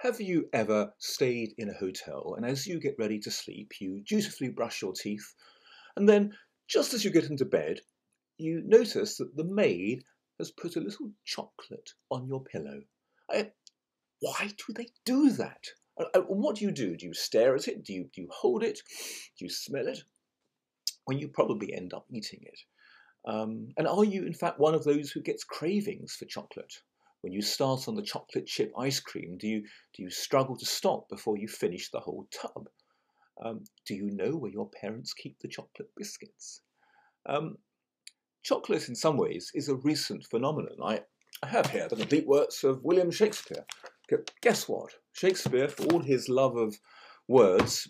Have you ever stayed in a hotel and as you get ready to sleep, you dutifully brush your teeth, and then just as you get into bed, you notice that the maid has put a little chocolate on your pillow? I, why do they do that? And what do you do? Do you stare at it? Do you, do you hold it? Do you smell it? Well, you probably end up eating it. Um, and are you, in fact, one of those who gets cravings for chocolate? When you start on the chocolate chip ice cream, do you, do you struggle to stop before you finish the whole tub? Um, do you know where your parents keep the chocolate biscuits? Um, chocolate, in some ways, is a recent phenomenon. I, I have here the complete works of William Shakespeare. Guess what? Shakespeare, for all his love of words,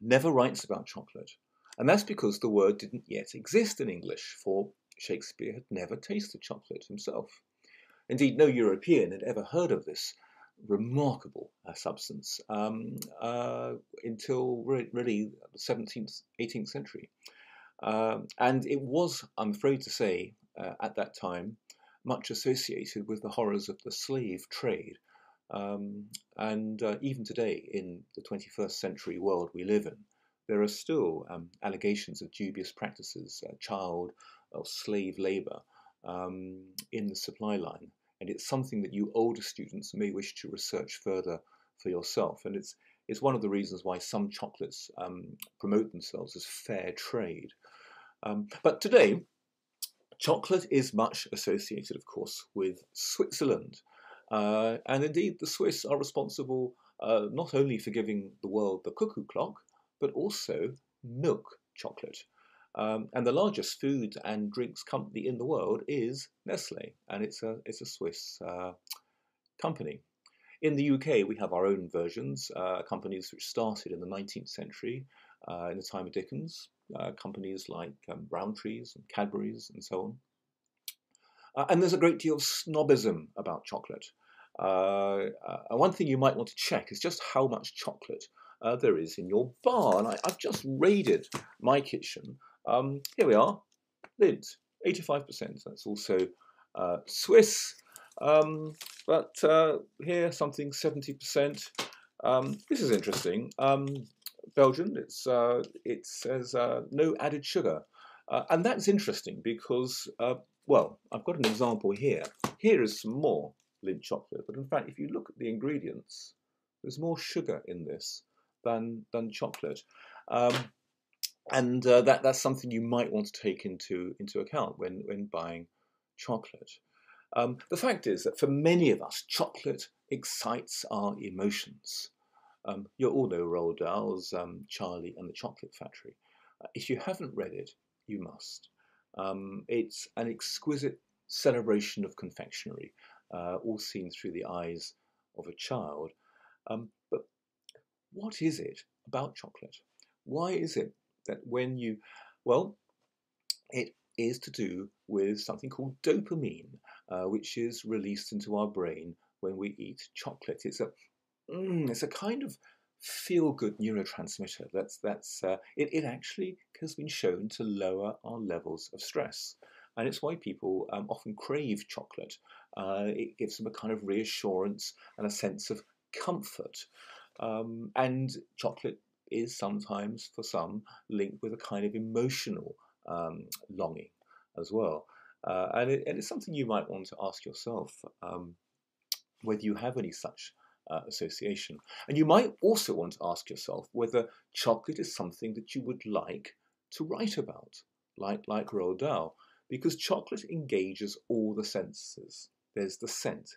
never writes about chocolate. And that's because the word didn't yet exist in English, for Shakespeare had never tasted chocolate himself. Indeed, no European had ever heard of this remarkable uh, substance um, uh, until re- really the 17th, 18th century. Um, and it was, I'm afraid to say, uh, at that time, much associated with the horrors of the slave trade. Um, and uh, even today, in the 21st century world we live in, there are still um, allegations of dubious practices, uh, child or slave labour um, in the supply line. And it's something that you older students may wish to research further for yourself. And it's, it's one of the reasons why some chocolates um, promote themselves as fair trade. Um, but today, chocolate is much associated, of course, with Switzerland. Uh, and indeed, the Swiss are responsible uh, not only for giving the world the cuckoo clock, but also milk chocolate. Um, and the largest food and drinks company in the world is Nestle, and it's a, it's a Swiss uh, company. In the UK, we have our own versions, uh, companies which started in the 19th century, uh, in the time of Dickens, uh, companies like um, Rowntree's and Cadbury's and so on. Uh, and there's a great deal of snobism about chocolate. Uh, one thing you might want to check is just how much chocolate there is in your bar. And I, have just raided my kitchen. Um, here we are, Lindt, 85%. That's also uh, Swiss. Um, but uh, here, something 70%. Um, this is interesting. Um, Belgian, it's, uh, it says uh, no added sugar. Uh, and that's interesting because, well, I've got an example here. Here is some more Lindt chocolate. But in fact, if you look at the ingredients, there's more sugar in this than than chocolate. Um, and uh, that that's something you might want to take into into account when when buying chocolate. Um, the fact is that for many of us, chocolate excites our emotions. Um, you all know Roald Dahl's um, Charlie and the Chocolate Factory. Uh, if you haven't read it, you must. Um, it's an exquisite celebration of confectionery, uh, all seen through the eyes of a child. Um, but what is it about chocolate? Why is it that when you, well, it is to do with something called dopamine, uh, which is released into our brain when we eat chocolate. It's a, mm, it's a kind of feel-good neurotransmitter. That's that's uh, it. It actually has been shown to lower our levels of stress, and it's why people um, often crave chocolate. Uh, it gives them a kind of reassurance and a sense of comfort. Um, and chocolate is sometimes, for some, linked with a kind of emotional um, longing as well. Uh, and, it, and, it's something you might want to ask yourself um, whether you have any such uh, association. And you might also want to ask yourself whether chocolate is something that you would like to write about, like, like Roald Dahl, because chocolate engages all the senses. There's the scent,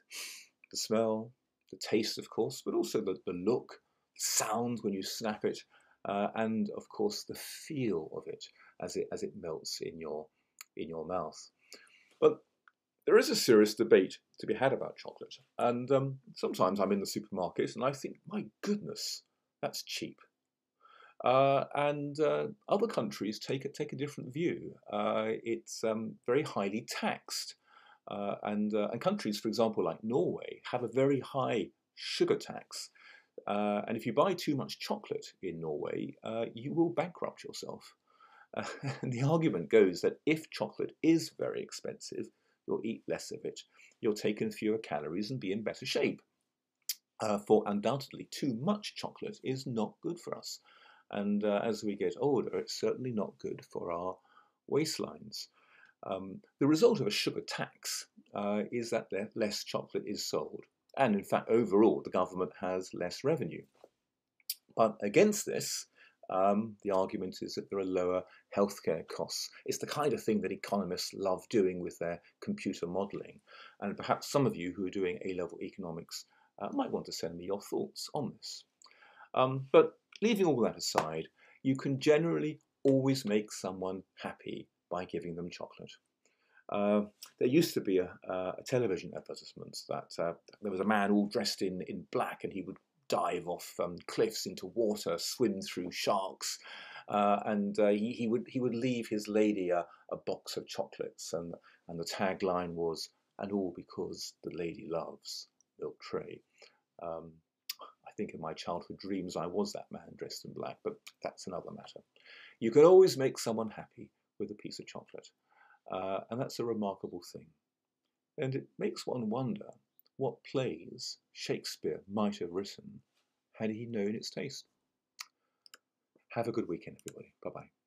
the smell, the taste, of course, but also the, the look, sound when you snap it, uh, and of course the feel of it as it as it melts in your in your mouth. But there is a serious debate to be had about chocolate, and um, sometimes I'm in the supermarket and I think, my goodness, that's cheap. Uh, and uh, other countries take a, take a different view. Uh, it's um, very highly taxed. Uh, and, uh, and countries, for example, like Norway, have a very high sugar tax. Uh, and if you buy too much chocolate in Norway, uh, you will bankrupt yourself. Uh, and the argument goes that if chocolate is very expensive, you'll eat less of it, you'll take in fewer calories and be in better shape. Uh, for undoubtedly, too much chocolate is not good for us. And uh, as we get older, it's certainly not good for our waistlines. Um, the result of a sugar tax uh, is that less chocolate is sold. And in fact, overall, the government has less revenue. But against this, um, the argument is that there are lower healthcare costs. It's the kind of thing that economists love doing with their computer modelling. And perhaps some of you who are doing A level economics uh, might want to send me your thoughts on this. Um, but leaving all that aside, you can generally always make someone happy by giving them chocolate. Uh, there used to be a, uh, a television advertisement that uh, there was a man all dressed in, in black and he would dive off um, cliffs into water, swim through sharks, uh, and uh, he, he, would he would leave his lady a, a box of chocolates, and and the tagline was "and all because the lady loves milk tray." Um, I think in my childhood dreams I was that man dressed in black, but that's another matter. You can always make someone happy with a piece of chocolate, uh, and that's a remarkable thing. And it makes one wonder what plays Shakespeare might have written had he known its taste. Have a good weekend, everybody. Bye bye.